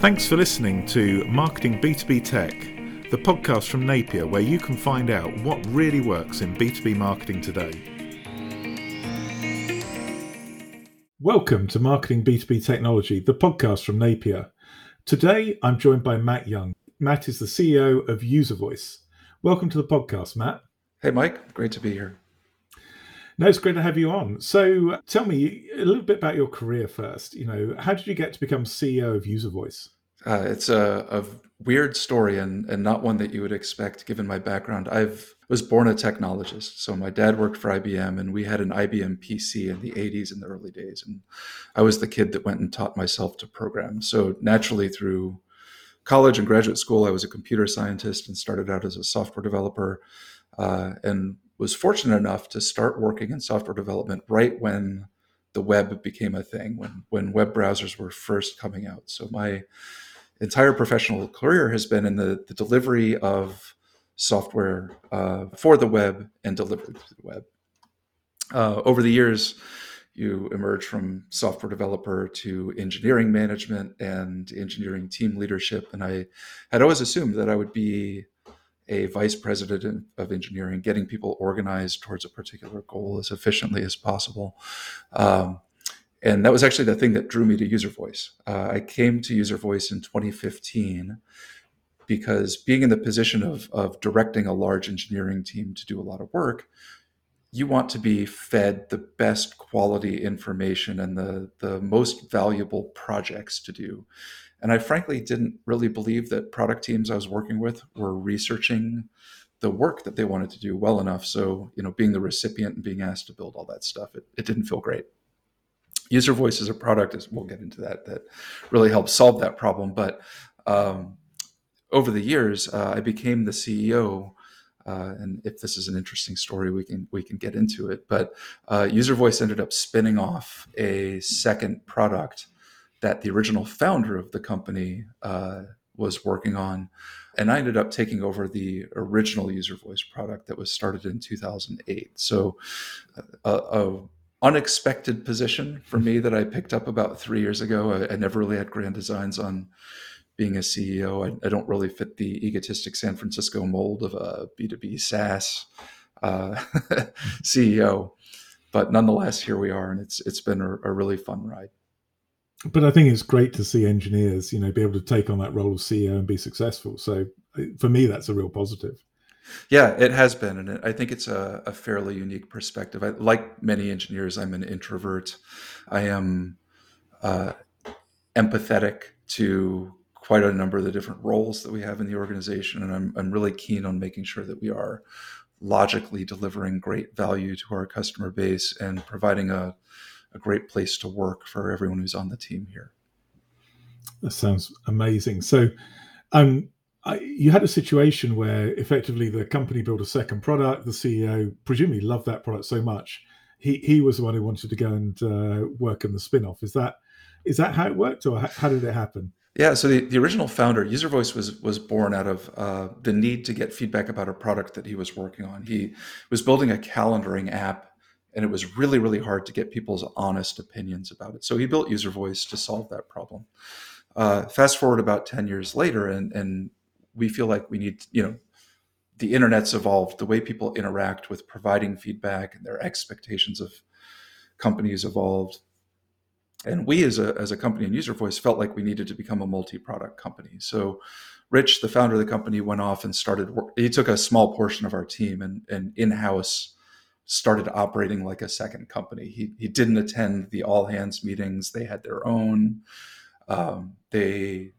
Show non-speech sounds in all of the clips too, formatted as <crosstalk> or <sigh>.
Thanks for listening to Marketing B2B Tech, the podcast from Napier where you can find out what really works in B2B marketing today. Welcome to Marketing B2B Technology, the podcast from Napier. Today I'm joined by Matt Young. Matt is the CEO of User Voice. Welcome to the podcast, Matt. Hey, Mike. Great to be here. No, it's great to have you on. So, tell me a little bit about your career first. You know, how did you get to become CEO of User Voice? Uh, it's a, a, weird story and, and not one that you would expect given my background. I was born a technologist. So, my dad worked for IBM, and we had an IBM PC in the 80s in the early days. And I was the kid that went and taught myself to program. So, naturally, through college and graduate school, I was a computer scientist and started out as a software developer. Uh, and was fortunate enough to start working in software development right when the web became a thing, when when web browsers were first coming out. So my entire professional career has been in the, the delivery of software uh, for the web and delivered to the web. Uh, over the years, you emerge from software developer to engineering management and engineering team leadership. And I had always assumed that I would be a vice president of engineering, getting people organized towards a particular goal as efficiently as possible. Um, and that was actually the thing that drew me to User Voice. Uh, I came to User Voice in 2015 because being in the position of, of directing a large engineering team to do a lot of work, you want to be fed the best quality information and the, the most valuable projects to do. And I frankly didn't really believe that product teams I was working with were researching the work that they wanted to do well enough. So, you know, being the recipient and being asked to build all that stuff, it, it didn't feel great. User voice as a product, is we'll get into that, that really helps solve that problem. But um, over the years, uh, I became the CEO. Uh, and if this is an interesting story, we can we can get into it. But uh, User Voice ended up spinning off a second product that the original founder of the company uh, was working on. And I ended up taking over the original user voice product that was started in 2008. So, a, a unexpected position for me that I picked up about three years ago. I, I never really had grand designs on being a CEO. I, I, don't really fit the egotistic San Francisco mold of a B2B SaaS uh, <laughs> CEO. But nonetheless, here we are, and it's it's been a, a really fun ride but I think it's great to see engineers, you know, be able to take on that role of CEO and be successful. So for me, that's a real positive. Yeah, it has been, and I think it's a, a fairly unique perspective. I, like many engineers, I'm an introvert. I am uh, empathetic to quite a number of the different roles that we have in the organization, and I'm I'm really keen on making sure that we are logically delivering great value to our customer base and providing a a great place to work for everyone who's on the team here. That sounds amazing. So, um, I, you had a situation where effectively the company built a second product. The CEO presumably loved that product so much, he he was the one who wanted to go and uh, work in the spin-off. Is that is that how it worked, or how, how did it happen? Yeah, so the, the original founder, User Voice, was was born out of uh, the need to get feedback about a product that he was working on. He was building a calendaring app and it was really really hard to get people's honest opinions about it. So he built user voice to solve that problem. Uh, fast forward about 10 years later and and we feel like we need you know the internet's evolved the way people interact with providing feedback and their expectations of companies evolved. And we as a, as a company in user voice felt like we needed to become a multi-product company. So rich the founder of the company went off and started he took a small portion of our team and, and in-house started operating like a second company. He, he didn't attend the all hands meetings, they had their own. Um, they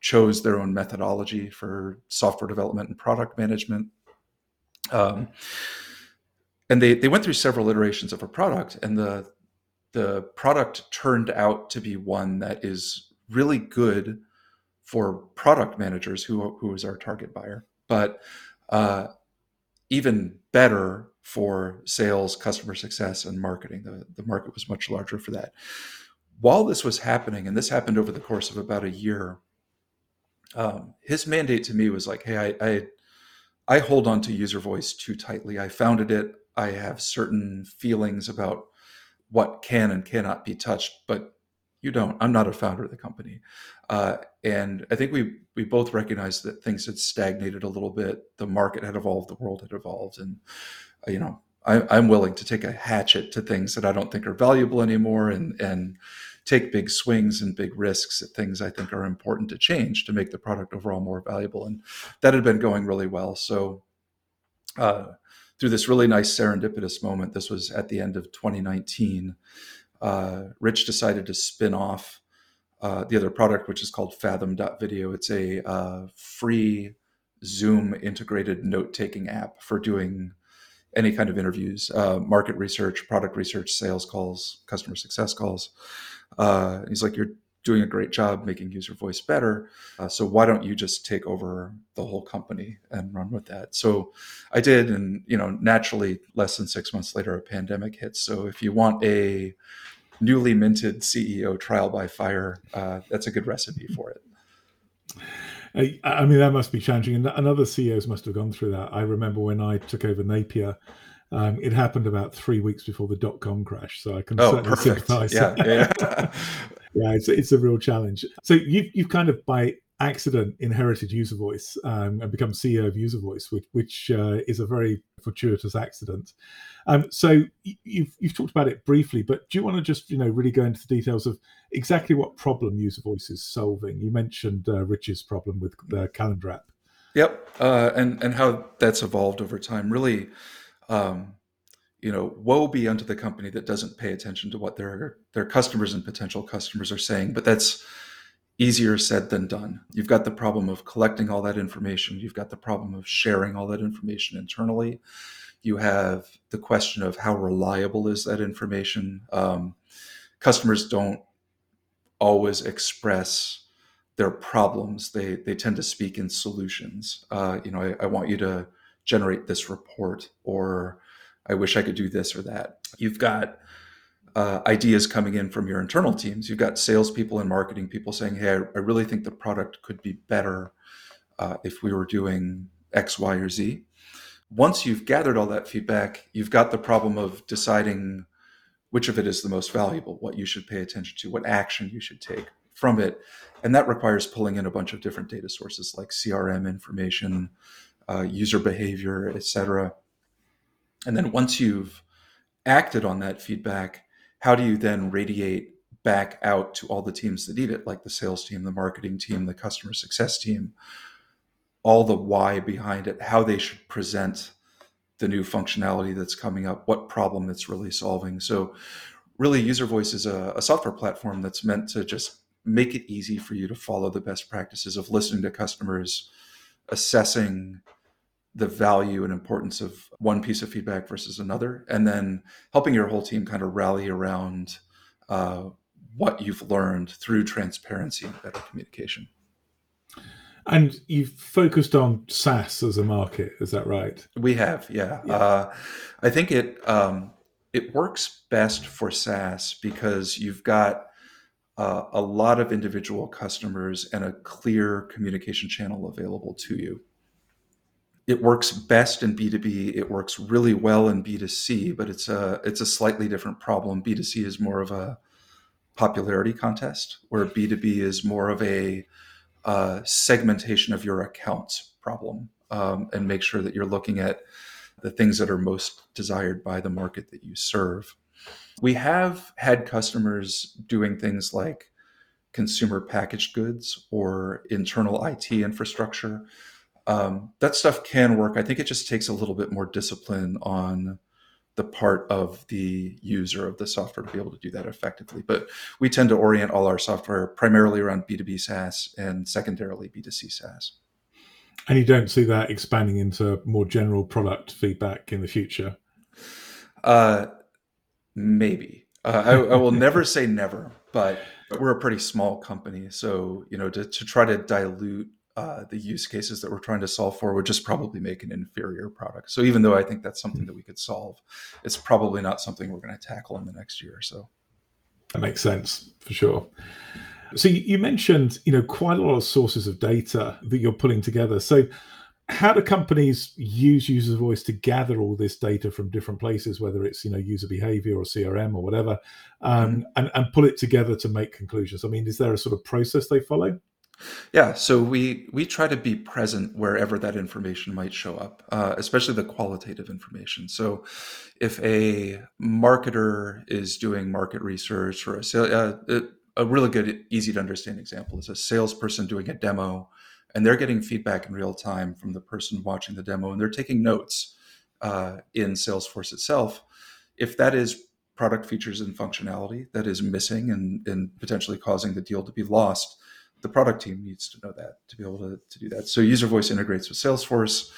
chose their own methodology for software development and product management. Um, and they, they went through several iterations of a product, and the, the product turned out to be one that is really good for product managers who, who is our target buyer, but uh, even better for sales, customer success, and marketing. The, the market was much larger for that. While this was happening, and this happened over the course of about a year, um, his mandate to me was like, hey, I, I, I hold on to user voice too tightly. I founded it. I have certain feelings about what can and cannot be touched, but You don't. I'm not a founder of the company, uh, and I think we we both recognized that things had stagnated a little bit. The market had evolved, the world had evolved, and you know, I, am willing to take a hatchet to things that I don't think are valuable anymore, and and take big swings and big risks at things I think are important to change to make the product overall more valuable. And that had been going really well. So uh, through this really nice serendipitous moment, this was at the end of 2019. Uh, Rich decided to spin off uh, the other product, which is called Fathom.video. It's a uh, free Zoom integrated note taking app for doing any kind of interviews, uh, market research, product research, sales calls, customer success calls. Uh, he's like, You're doing a great job making user voice better. Uh, so why don't you just take over the whole company and run with that? So I did, and you know, naturally, less than six months later, a pandemic hits. So if you want a newly minted CEO trial by fire, uh, that's a good recipe for it. I mean, that must be challenging, and, and other CEOs must have gone through that. I remember when I took over Napier, um, it happened about three weeks before the dot com crash, so I can oh, certainly perfect. sympathise. Yeah, yeah, <laughs> yeah. It's it's a real challenge. So you've you've kind of by accident inherited user voice um, and become CEO of user voice, which which uh, is a very fortuitous accident. Um, so you've you've talked about it briefly, but do you want to just you know really go into the details of exactly what problem user voice is solving? You mentioned uh, Rich's problem with the calendar app. Yep, uh, and and how that's evolved over time. Really, um, you know, woe be unto the company that doesn't pay attention to what their their customers and potential customers are saying. But that's easier said than done. You've got the problem of collecting all that information. You've got the problem of sharing all that information internally. You have the question of how reliable is that information. Um, customers don't always express their problems. They they tend to speak in solutions. Uh, you know, I, I want you to generate this report, or I wish I could do this or that. You've got uh, ideas coming in from your internal teams. You've got salespeople and marketing people saying, "Hey, I, I really think the product could be better uh, if we were doing X, Y, or Z." Once you've gathered all that feedback, you've got the problem of deciding which of it is the most valuable, what you should pay attention to, what action you should take from it, and that requires pulling in a bunch of different data sources like CRM information, uh, user behavior, etc. And then once you've acted on that feedback, how do you then radiate back out to all the teams that need it, like the sales team, the marketing team, the customer success team, all the why behind it, how they should present the new functionality that's coming up, what problem it's really solving. So, really, User Voice is a, a software platform that's meant to just make it easy for you to follow the best practices of listening to customers, assessing the value and importance of one piece of feedback versus another, and then helping your whole team kind of rally around uh, what you've learned through transparency and better communication. And you've focused on SaaS as a market, is that right? We have, yeah. yeah. Uh, I think it um, it works best for SaaS because you've got uh, a lot of individual customers and a clear communication channel available to you it works best in B2B. It works really well in B2C, but it's a it's a slightly different problem. B2C is more of a popularity contest, where B2B is more of a uh, segmentation of your accounts problem, um, and make sure that you're looking at the things that are most desired by the market that you serve. We have had customers doing things like consumer packaged goods or internal IT infrastructure um, that stuff can work. I think it just takes a little bit more discipline on the part of the user of the software to be able to do that effectively. But we tend to orient all our software primarily around B2B SaaS and secondarily B2C SaaS. And you don't see that expanding into more general product feedback in the future? Uh, maybe. Uh, I, I, will <laughs> never say never, but we're a pretty small company. So, you know, to, to try to dilute uh, the use cases that we're trying to solve for would just probably make an inferior product. So even though I think that's something that we could solve, it's probably not something we're going to tackle in the next year or so. That makes sense for sure. So you mentioned, you know, quite a lot of sources of data that you're pulling together. So how do companies use user voice to gather all this data from different places, whether it's you know user behavior or CRM or whatever, um, mm-hmm. and and pull it together to make conclusions? I mean, is there a sort of process they follow? Yeah, so we we try to be present wherever that information might show up, uh, especially the qualitative information. So, if a marketer is doing market research or a sale, uh, a really good, easy to understand example is a salesperson doing a demo, and they're getting feedback in real time from the person watching the demo, and they're taking notes uh, in Salesforce itself. If that is product features and functionality that is missing and, and potentially causing the deal to be lost the product team needs to know that to be able to, to do that. So user voice integrates with Salesforce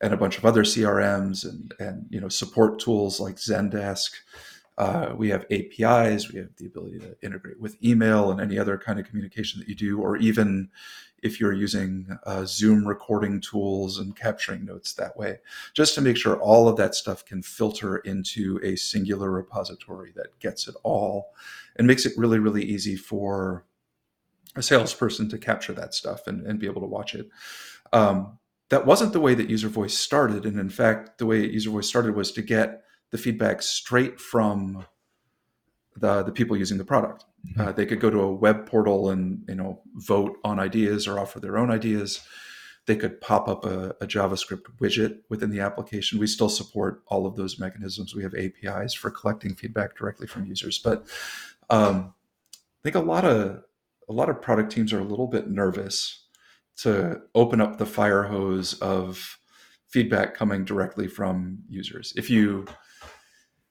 and a bunch of other CRMs and and you know support tools like Zendesk. Uh, we have APIs. We have the ability to integrate with email and any other kind of communication that you do, or even if you're using uh, Zoom recording tools and capturing notes that way, just to make sure all of that stuff can filter into a singular repository that gets it all and makes it really, really easy for a salesperson to capture that stuff and, and be able to watch it. Um, that wasn't the way that user voice started. And in fact, the way user voice started was to get the feedback straight from the, the people using the product. Mm-hmm. Uh, they could go to a web portal and you know vote on ideas or offer their own ideas. They could pop up a, a JavaScript widget within the application. We still support all of those mechanisms. We have APIs for collecting feedback directly from users. But um, I think a lot of a lot of product teams are a little bit nervous to open up the fire hose of feedback coming directly from users. If you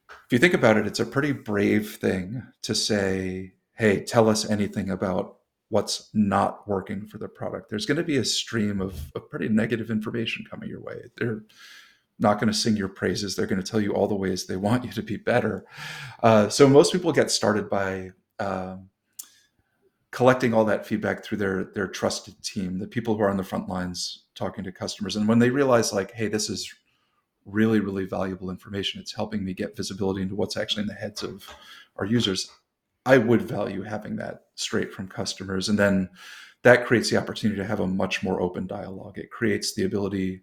if you think about it, it's a pretty brave thing to say, "Hey, tell us anything about what's not working for the product." There's going to be a stream of, of pretty negative information coming your way. They're not going to sing your praises. They're going to tell you all the ways they want you to be better. Uh, so most people get started by um, collecting all that feedback through their their trusted team, the people who are on the front lines talking to customers. And when they realize like, hey, this is really, really valuable information, it's helping me get visibility into what's actually in the heads of our users. I would value having that straight from customers. And then that creates the opportunity to have a much more open dialogue. It creates the ability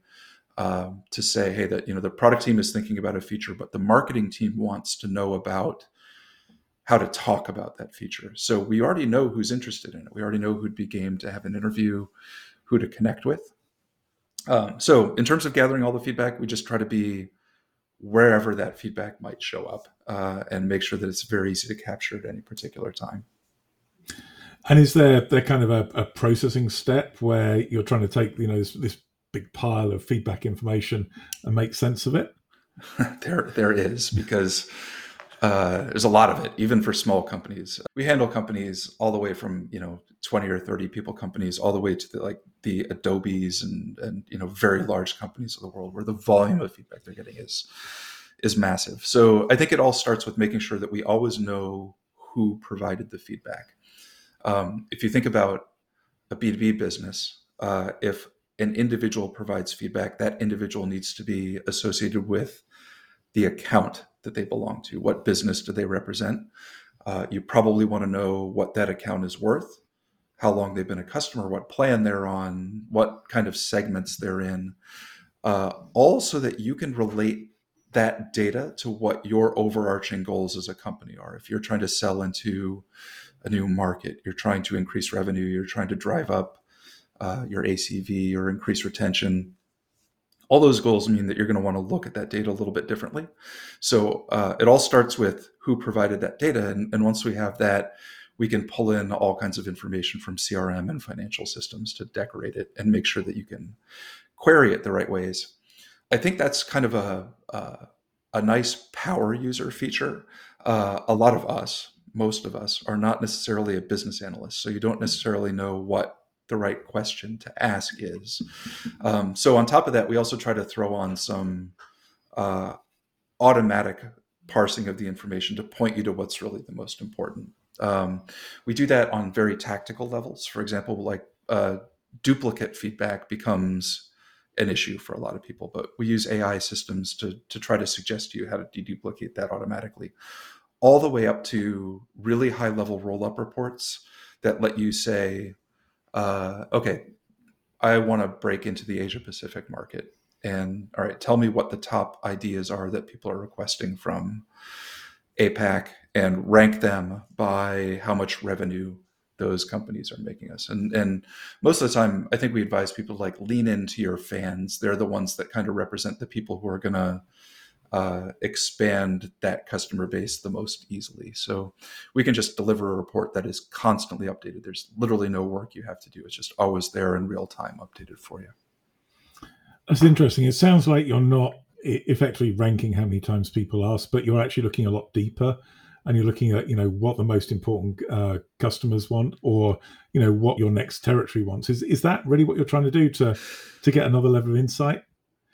um, to say, hey, that you know the product team is thinking about a feature, but the marketing team wants to know about how to talk about that feature. So we already know who's interested in it. We already know who'd be game to have an interview, who to connect with. Um, so in terms of gathering all the feedback, we just try to be wherever that feedback might show up uh, and make sure that it's very easy to capture at any particular time. And is there there kind of a, a processing step where you're trying to take you know this, this big pile of feedback information and make sense of it? <laughs> there there is because uh, there's a lot of it, even for small companies. We handle companies all the way from you know 20 or 30 people companies, all the way to the, like the Adobes and and you know very large companies of the world, where the volume of feedback they're getting is is massive. So I think it all starts with making sure that we always know who provided the feedback. Um, if you think about a B2B business, uh, if an individual provides feedback, that individual needs to be associated with the account that they belong to. What business do they represent? Uh, you probably want to know what that account is worth, how long they've been a customer, what plan they're on, what kind of segments they're in, uh, all so that you can relate that data to what your overarching goals as a company are. If you're trying to sell into a new market, you're trying to increase revenue, you're trying to drive up uh, your ACV or increase retention, all those goals mean that you're going to want to look at that data a little bit differently. So uh, it all starts with who provided that data. And, and, once we have that, we can pull in all kinds of information from CRM and financial systems to decorate it and make sure that you can query it the right ways. I think that's kind of a, a, a nice power user feature. Uh, a lot of us, most of us, are not necessarily a business analyst. So you don't necessarily know what the right question to ask is. Um, so on top of that, we also try to throw on some uh, automatic parsing of the information to point you to what's really the most important. Um, we do that on very tactical levels. For example, like uh, duplicate feedback becomes an issue for a lot of people, but we use AI systems to, to try to suggest to you how to deduplicate that automatically, all the way up to really high level roll up reports that let you say, uh, okay, I want to break into the Asia Pacific market. And all right, tell me what the top ideas are that people are requesting from APAC and rank them by how much revenue those companies are making us. And and most of the time, I think we advise people like lean into your fans. They're the ones that kind of represent the people who are gonna uh, expand that customer base the most easily. So we can just deliver a report that is constantly updated. There's literally no work you have to do. It's just always there in real time, updated for you. That's interesting. It sounds like you're not effectively ranking how many times people ask, but you're actually looking a lot deeper and you're looking at you know what the most important uh, customers want or you know what your next territory wants is is that really what you're trying to do to to get another level of insight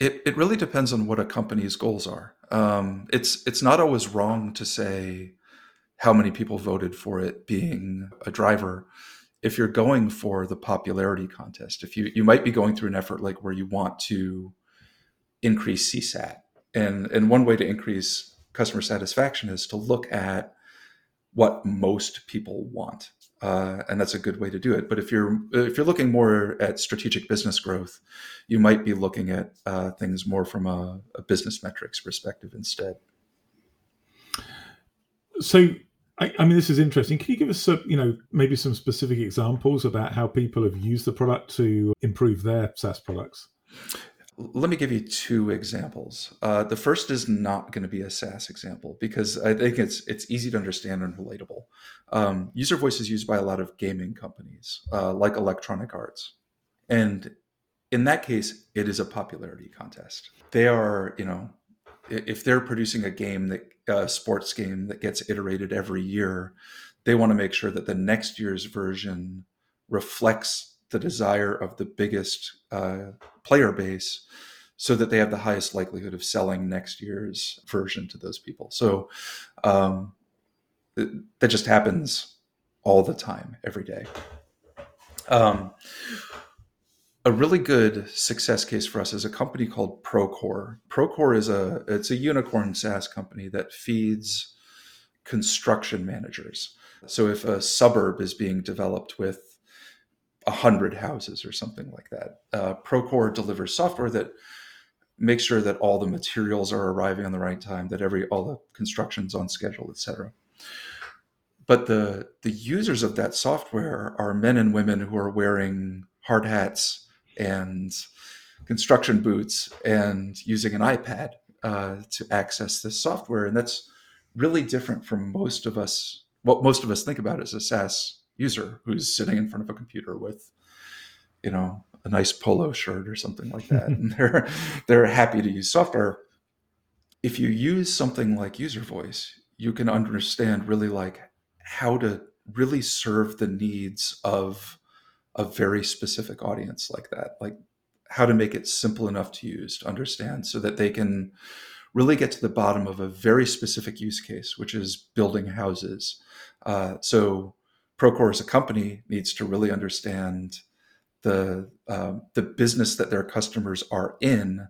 it, it really depends on what a company's goals are. Um, it's it's not always wrong to say how many people voted for it being a driver. If you're going for the popularity contest if you you might be going through an effort like where you want to increase csat and and one way to increase customer satisfaction is to look at what most people want uh, and that's a good way to do it. But if you're if you're looking more at strategic business growth you might be looking at uh, things more from a, a, business metrics perspective instead. So I, I, mean this is interesting. Can you give us some you know maybe some specific examples about how people have used the product to improve their saas products let me give you two examples. Uh, the first is not going to be a SaaS example because I think it's it's easy to understand and relatable. Um, user voice is used by a lot of gaming companies, uh, like Electronic Arts, and in that case, it is a popularity contest. They are, you know, if they're producing a game that a sports game that gets iterated every year, they want to make sure that the next year's version reflects the desire of the biggest uh, player base so that they have the highest likelihood of selling next year's version to those people. So um, that just happens all the time, every day. Um, a really good success case for us is a company called Procore. Procore is a it's a unicorn SaaS company that feeds construction managers. So if a suburb is being developed with a hundred houses or something like that. Uh, Procore delivers software that makes sure that all the materials are arriving on the right time, that every all the construction's on schedule, etc. But the the users of that software are men and women who are wearing hard hats and construction boots and using an iPad uh, to access this software, and that's really different from most of us. What most of us think about as a SaaS user who's sitting in front of a computer with, you know, a nice polo shirt or something like that, <laughs> and they're they're happy to use software. If you use something like user voice, you can understand really like how to really serve the needs of a very specific audience like that, like how to make it simple enough to use to understand so that they can really get to the bottom of a very specific use case, which is building houses. Uh, so Procore as a company needs to really understand the uh, the business that their customers are in,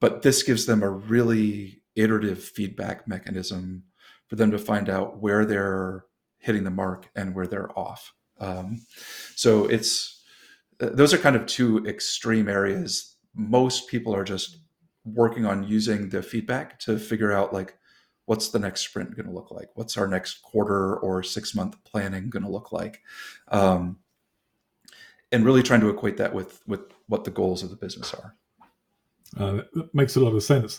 but this gives them a really iterative feedback mechanism for them to find out where they're hitting the mark and where they're off. Um, so it's uh, those are kind of two extreme areas. Most people are just working on using the feedback to figure out like what's the next sprint going to look like? What's our next quarter or six month planning going to look like? Um, and really trying to equate that with with what the goals of the business are. Uh, that makes a lot of sense.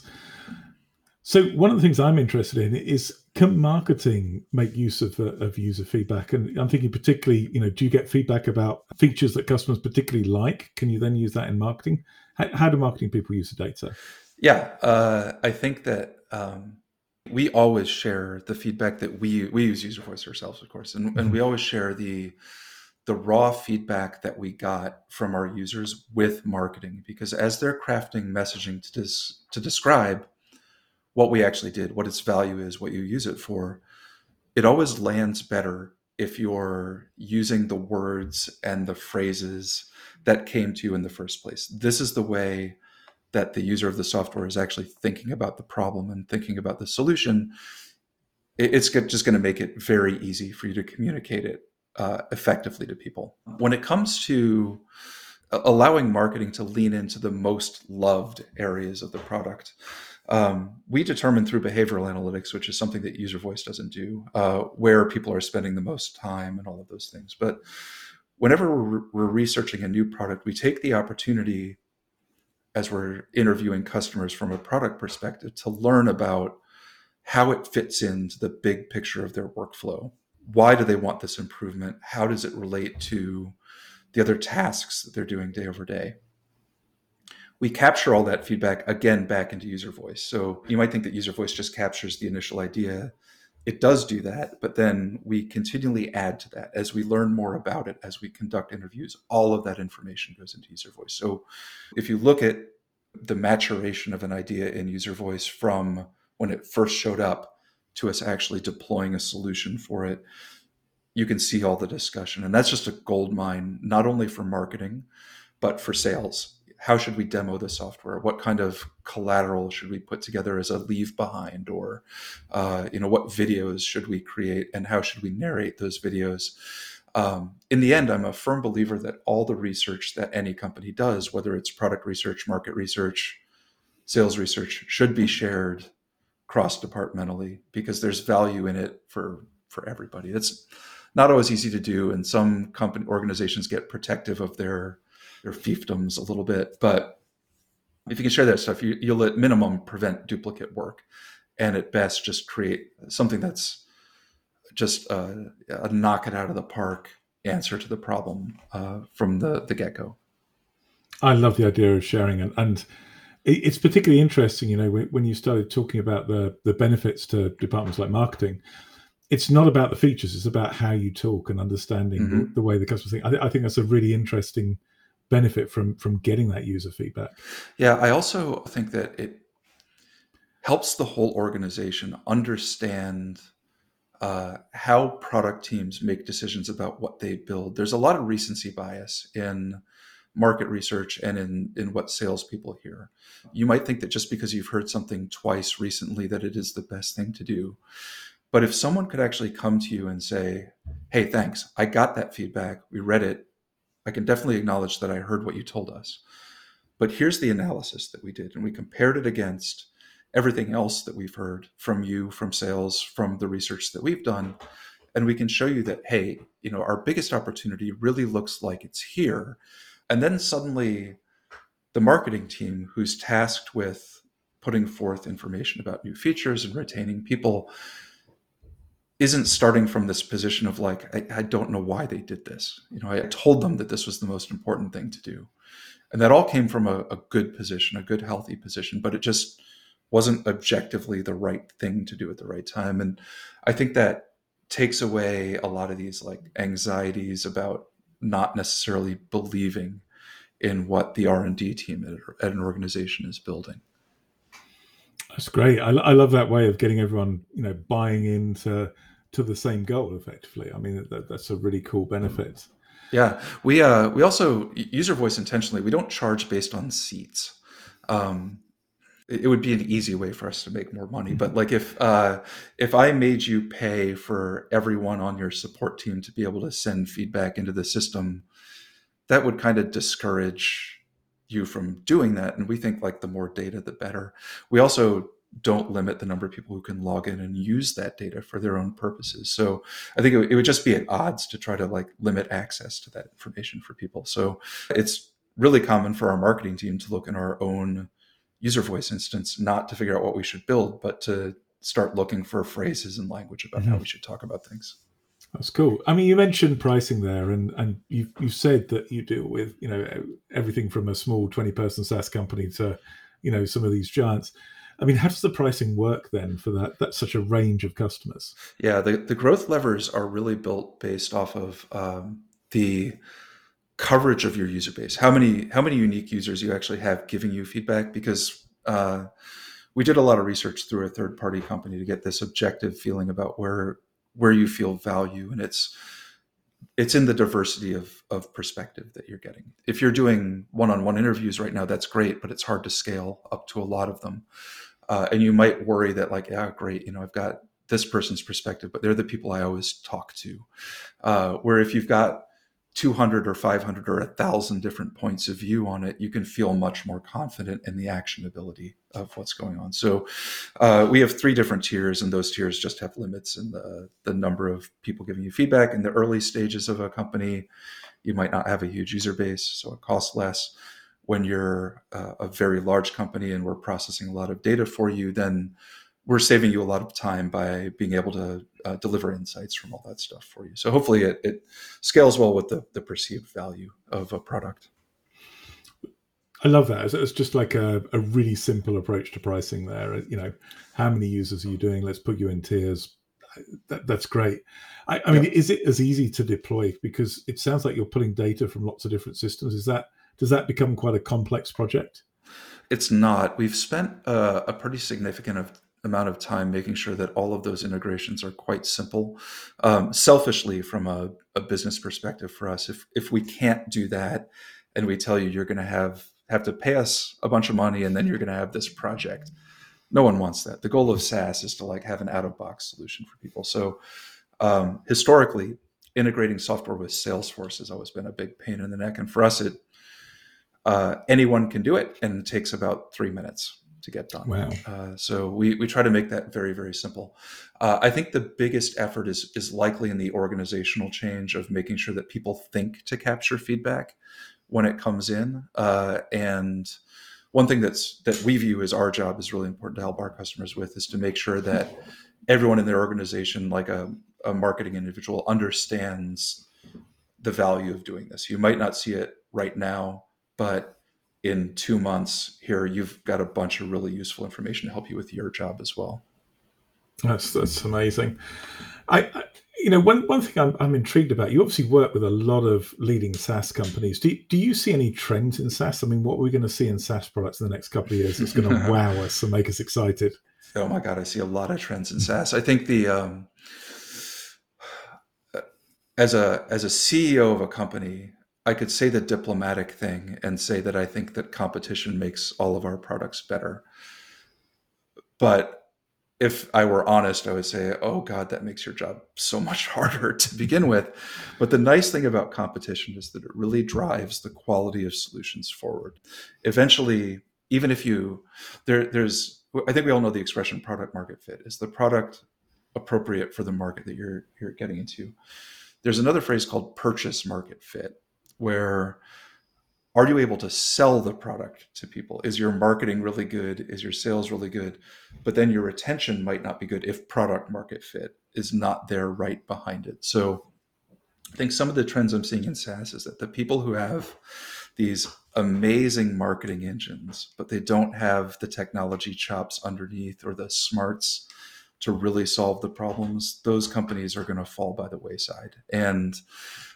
So one of the things I'm interested in is can marketing make use of, uh, of user feedback? And I'm thinking particularly, you know, do you get feedback about features that customers particularly like? Can you then use that in marketing? How, how do marketing people use the data? Yeah, uh, I think that um, we always share the feedback that we we use user voice ourselves of course and, and we mm-hmm. always share the the raw feedback that we got from our users with marketing because as they're crafting messaging to dis, to describe what we actually did what its value is what you use it for it always lands better if you're using the words and the phrases that came to you in the first place this is the way that the user of the software is actually thinking about the problem and thinking about the solution, it's just going to make it very easy for you to communicate it uh, effectively to people. When it comes to allowing marketing to lean into the most loved areas of the product. Um, we determine through behavioral analytics, which is something that user voice doesn't do, uh, where people are spending the most time and all of those things. But whenever we're, we're researching a new product, we take the opportunity as we're interviewing customers from a product perspective to learn about how it fits into the big picture of their workflow. Why do they want this improvement? How does it relate to the other tasks that they're doing day over day? We capture all that feedback again back into user voice. So you might think that user voice just captures the initial idea. It does do that, but then we continually add to that as we learn more about it, as we conduct interviews. All of that information goes into user voice. So if you look at the maturation of an idea in user voice from when it first showed up to us actually deploying a solution for it, you can see all the discussion. And that's just a gold mine, not only for marketing, but for sales. How should we demo the software? What kind of collateral should we put together as a leave behind? Or, uh, you know, what videos should we create and how should we narrate those videos? Um, in the end, I'm a firm believer that all the research that any company does, whether it's product research, market research, sales research, should be shared cross departmentally because there's value in it for for everybody. It's not always easy to do, and some company organizations get protective of their their fiefdoms a little bit. But if you can share that stuff, you, you'll at minimum prevent duplicate work, and at best just create something that's just a, a knock it out of the park answer to the problem uh, from the the get go. I love the idea of sharing and, and it's particularly interesting, you know, when you started talking about the the benefits to departments like marketing. It's not about the features; it's about how you talk and understanding mm-hmm. the, the, way the customers think. I, I, think that's a really interesting benefit from from getting that user feedback. Yeah, I also think that it helps the whole organization understand uh, how product teams make decisions about what they build. There's a lot of recency bias in market research and in in what salespeople hear. You might think that just because you've heard something twice recently that it is the best thing to do. But if someone could actually come to you and say, "Hey, thanks. I got that feedback. We read it. I can definitely acknowledge that I heard what you told us. But here's the analysis that we did and we compared it against everything else that we've heard from you, from sales, from the research that we've done." And we can show you that, hey, you know, our biggest opportunity really looks like it's here and then suddenly, the marketing team, who's tasked with putting forth information about new features and retaining people, isn't starting from this position of like, I, I, don't know why they did this. You know, I told them that this was the most important thing to do. And that all came from a, a good position, a good, healthy position, but it just wasn't objectively the right thing to do at the right time. And I think that takes away a lot of these like anxieties about not necessarily believing in what the r&d team at, an organization is building that's great I, I, love that way of getting everyone you know buying into to the same goal effectively. I mean that, that's a really cool benefit. Yeah. We uh we also user voice intentionally. We don't charge based on seats. Um it would be an easy way for us to make more money. But like if uh, if i made you pay for everyone on your support team to be able to send feedback into the system that would kind of discourage you from doing that. And we think like the more data the better. We also don't limit the number of people who can log in and use that data for their own purposes so i think it would just be at odds to try to like limit access to that information for people so it's really common for our marketing team to look in our own user voice instance, not to figure out what we should build, but to start looking for phrases and language about mm-hmm. how we should talk about things. That's cool. I mean, you mentioned pricing there, and and you you said that you deal with you know everything from a small twenty person SaaS company to you know some of these giants. I mean, how does the pricing work then for that? That's such a range of customers. Yeah, the the growth levers are really built based off of um, the coverage of your user base how many how many unique users you actually have giving you feedback because uh, we did a lot of research through a third party company to get this objective feeling about where where you feel value and it's it's in the diversity of of perspective that you're getting if you're doing one-on-one interviews right now that's great but it's hard to scale up to a lot of them uh, and you might worry that like yeah great you know i've got this person's perspective but they're the people i always talk to uh, where if you've got 200 or 500 or a 1,000 different points of view on it, you can feel much more confident in the actionability of what's going on. So uh, we have three different tiers, and those tiers just have limits in the, the number of people giving you feedback. In the early stages of a company, you might not have a huge user base, so it costs less. When you're uh, a very large company and we're processing a lot of data for you, then we're saving you a lot of time by being able to uh, deliver insights from all that stuff for you. So hopefully it, it scales well with the, the perceived value of a product. I love that. It's just like a, a really simple approach to pricing there. You know, how many users are you doing? Let's put you in tiers. That, that's great. I, I mean, yeah. is it as easy to deploy? Because it sounds like you're pulling data from lots of different systems. Is that does that become quite a complex project? It's not. We've spent uh, a pretty significant of amount of time making sure that all of those integrations are quite simple. Um, selfishly, from a, a, business perspective, for us, if if we can't do that, and we tell you you're going to have have to pay us a bunch of money, and then you're going to have this project, no one wants that. The goal of SaaS is to like have an out of box solution for people. So um, historically, integrating software with Salesforce has always been a big pain in the neck, and for us, it uh, anyone can do it, and it takes about three minutes to get done. Wow. Uh, so we, we try to make that very, very simple. Uh, I think the biggest effort is, is likely in the organizational change of making sure that people think to capture feedback when it comes in. Uh, and one thing that's that we view as our job is really important to help our customers with is to make sure that everyone in their organization, like a, a marketing individual, understands the value of doing this. You might not see it right now, but in two months here you've got a bunch of really useful information to help you with your job as well. That's that's amazing. I, I you know one, one thing I'm, I'm intrigued about you obviously work with a lot of leading saas companies. Do, do you see any trends in saas? I mean what are we going to see in saas products in the next couple of years that's going <laughs> to wow us and make us excited? Oh my god i see a lot of trends in saas. I think the um, as a as a ceo of a company I could say the diplomatic thing and say that I think that competition makes all of our products better. But if I were honest, I would say, oh God, that makes your job so much <laughs> harder to begin with. But the nice thing about competition is that it really drives the quality of solutions forward. Eventually, even if you, there, there's, I think we all know the expression product market fit. Is the product appropriate for the market that you're, you're getting into? There's another phrase called purchase market fit where are you able to sell the product to people? Is your marketing really good? Is your sales really good? But then your retention might not be good if product market fit is not there right behind it. So I think some of the trends I'm seeing in SaaS is that the people who have these amazing marketing engines, but they don't have the technology chops underneath or the smarts to really solve the problems, those companies are going to fall by the wayside. And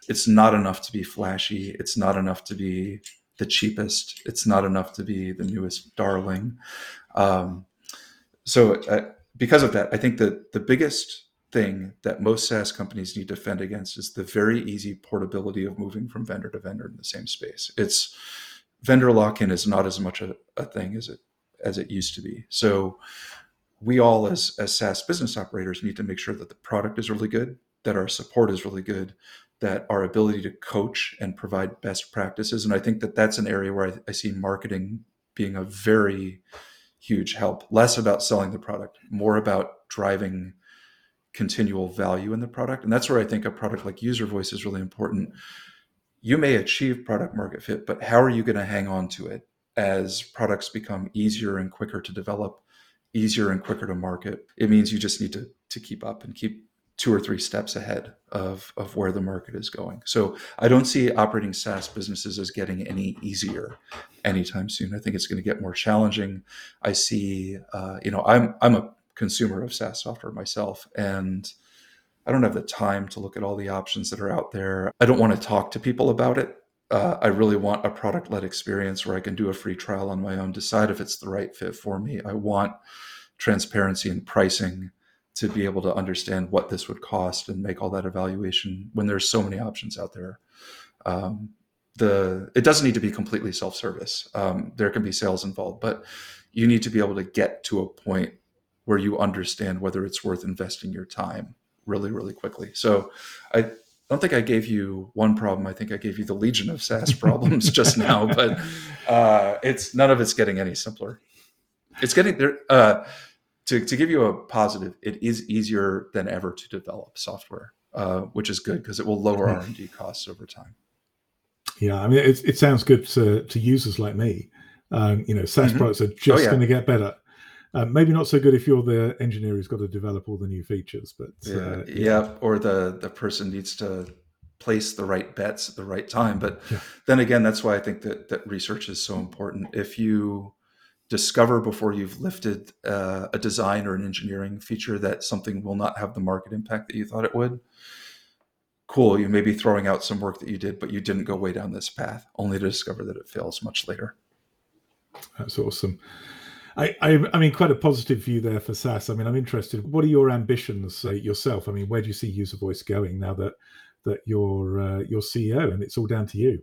it's not enough to be flashy. It's not enough to be the cheapest. It's not enough to be the newest darling. Um, so, uh, because of that, I think that the biggest thing that most SaaS companies need to fend against is the very easy portability of moving from vendor to vendor in the same space. It's vendor lock-in is not as much a, a thing as it as it used to be. So we all as as SaaS business operators need to make sure that the product is really good, that our support is really good, that our ability to coach and provide best practices. And I think that that's an area where I, I see marketing being a very huge help. Less about selling the product, more about driving continual value in the product. And that's where I think a product like User Voice is really important. You may achieve product market fit, but how are you going to hang on to it as products become easier and quicker to develop, easier and quicker to market? It means you just need to to keep up and keep two or three steps ahead of, of where the market is going. So I don't see operating SaaS businesses as getting any easier anytime soon. I think it's going to get more challenging. I see, uh, you know, I'm I'm a consumer of SaaS software myself, and I don't have the time to look at all the options that are out there. I don't want to talk to people about it. Uh, I really want a product led experience where I can do a free trial on my own, decide if it's the right fit for me. I want transparency in pricing to be able to understand what this would cost and make all that evaluation when there's so many options out there. Um, the it doesn't need to be completely self-service. Um, there can be sales involved, but you need to be able to get to a point where you understand whether it's worth investing your time really, really quickly. So I don't think I gave you one problem. I think I gave you the legion of SaaS problems just <laughs> now, but uh, it's none of it's getting any simpler. It's getting there. Uh, to, to give you a positive, it is easier than ever to develop software, uh, which is good because it will lower R and D costs over time. Yeah, I mean, it, it sounds good to, to users like me. Um, you know, SaaS mm-hmm. products are just oh, yeah. going to get better. Uh, maybe not so good if you're the engineer who's got to develop all the new features, but yeah, uh, yeah. yeah. or the the person needs to place the right bets at the right time. But yeah. then again, that's why I think that that research is so important. If you discover before you've lifted uh, a design or an engineering feature that something will not have the market impact that you thought it would, cool. You may be throwing out some work that you did, but you didn't go way down this path, only to discover that it fails much later. That's awesome. I, I, I, mean, quite a positive view there for SaaS. I mean, I'm interested. What are your ambitions uh, yourself? I mean, where do you see User Voice going now that that you're uh, your CEO and it's all down to you?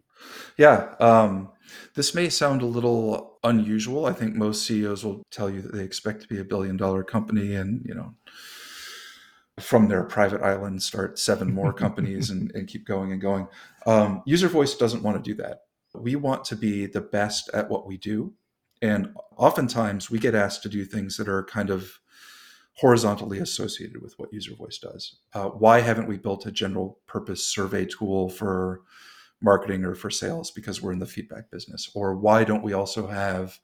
Yeah, um, this may sound a little unusual. I think most CEOs will tell you that they expect to be a billion dollar company, and you know, from their private island, start seven more <laughs> companies and, and, keep going and going. Um, User Voice doesn't want to do that. We want to be the best at what we do and oftentimes we get asked to do things that are kind of horizontally associated with what user voice does. Uh, why haven't we built a general purpose survey tool for marketing or for sales? Because we're in the feedback business. Or why don't we also have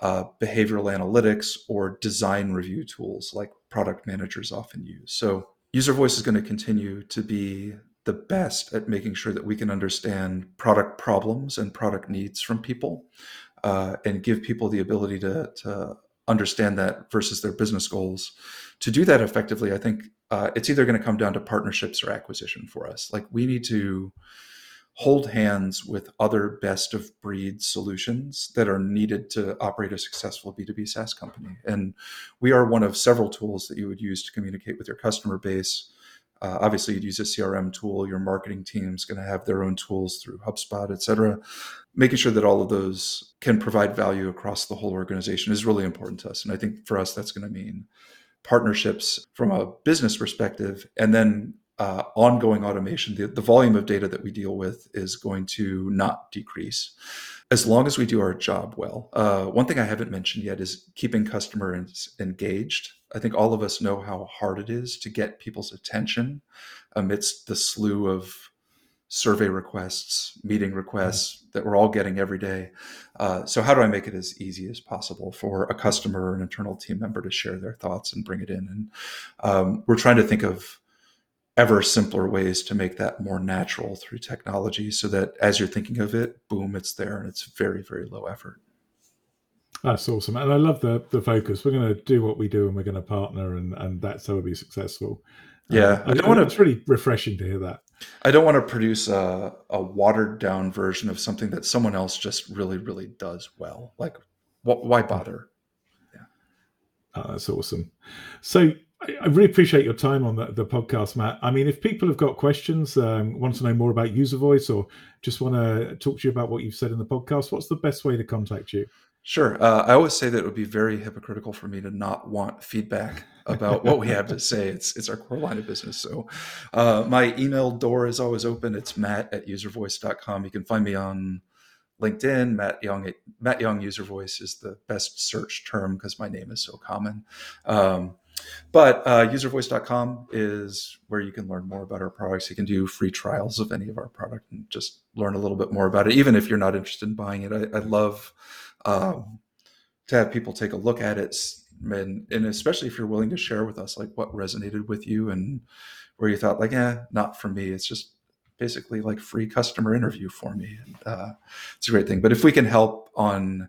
uh, behavioral analytics or design review tools like product managers often use? So user voice is going to continue to be the best at making sure that we can understand product problems and product needs from people uh, and give people the ability to, to understand that versus their business goals. To do that effectively, I think uh, it's either going to come down to partnerships or acquisition for us. Like we need to hold hands with other best of breed solutions that are needed to operate a successful B2B SaaS company. And we are one of several tools that you would use to communicate with your customer base uh, obviously, you'd use a CRM tool. Your marketing team's going to have their own tools through HubSpot, et cetera. Making sure that all of those can provide value across the whole organization is really important to us. And I think for us, that's going to mean partnerships from a business perspective, and then uh, ongoing automation. The, the volume of data that we deal with is going to not decrease as long as we do our job well. Uh, one thing I haven't mentioned yet is keeping customers engaged. I think all of us know how hard it is to get people's attention amidst the slew of survey requests, meeting requests that we're all getting every day. Uh, so, how do I make it as easy as possible for a customer or an internal team member to share their thoughts and bring it in? And um, we're trying to think of ever simpler ways to make that more natural through technology so that as you're thinking of it, boom, it's there and it's very, very low effort. That's awesome. And I love the the focus. We're going to do what we do and we're going to partner and, and that's how we'll be successful. Yeah. Uh, I don't want to, it's really refreshing to hear that. I don't want to produce a, a watered down version of something that someone else just really, really does well. Like, wh- why bother? Yeah. Oh, that's awesome. So I really appreciate your time on the, the, podcast, Matt. I mean, if people have got questions, um, want to know more about user voice, or just want to talk to you about what you've said in the podcast, what's the best way to contact you? Sure. Uh, I always say that it would be very hypocritical for me to not want feedback about what we have to <laughs> say. It's it's our core line of business. So uh, my email door is always open. It's matt at uservoice.com. You can find me on LinkedIn. Matt Young Matt Young User Voice is the best search term because my name is so common. Um, but uh, uservoice.com is where you can learn more about our products. You can do free trials of any of our product and just learn a little bit more about it, even if you're not interested in buying it. I, I love um, to have people take a look at it, and, and especially if you're willing to share with us like what resonated with you and where you thought like, eh, not for me. It's just basically like free customer interview for me. And, uh, it's a great thing. But if we can help on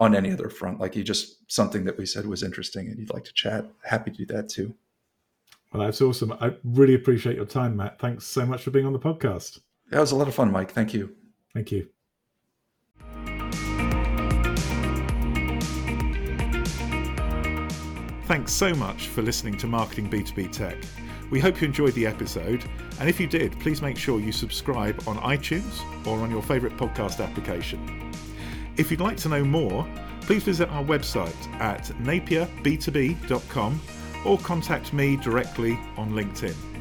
on any other front. Like you just something that we said was interesting and you'd like to chat, happy to do that too. Well, that's awesome. I really appreciate your time, Matt. Thanks so much for being on the podcast. That was a lot of fun, Mike. Thank you. Thank you. Thanks so much for listening to Marketing B2B Tech. We hope you enjoyed the episode, and if you did, please make sure you subscribe on iTunes or on your favourite podcast application. If you'd like to know more, please visit our website at napierb2b.com or contact me directly on LinkedIn.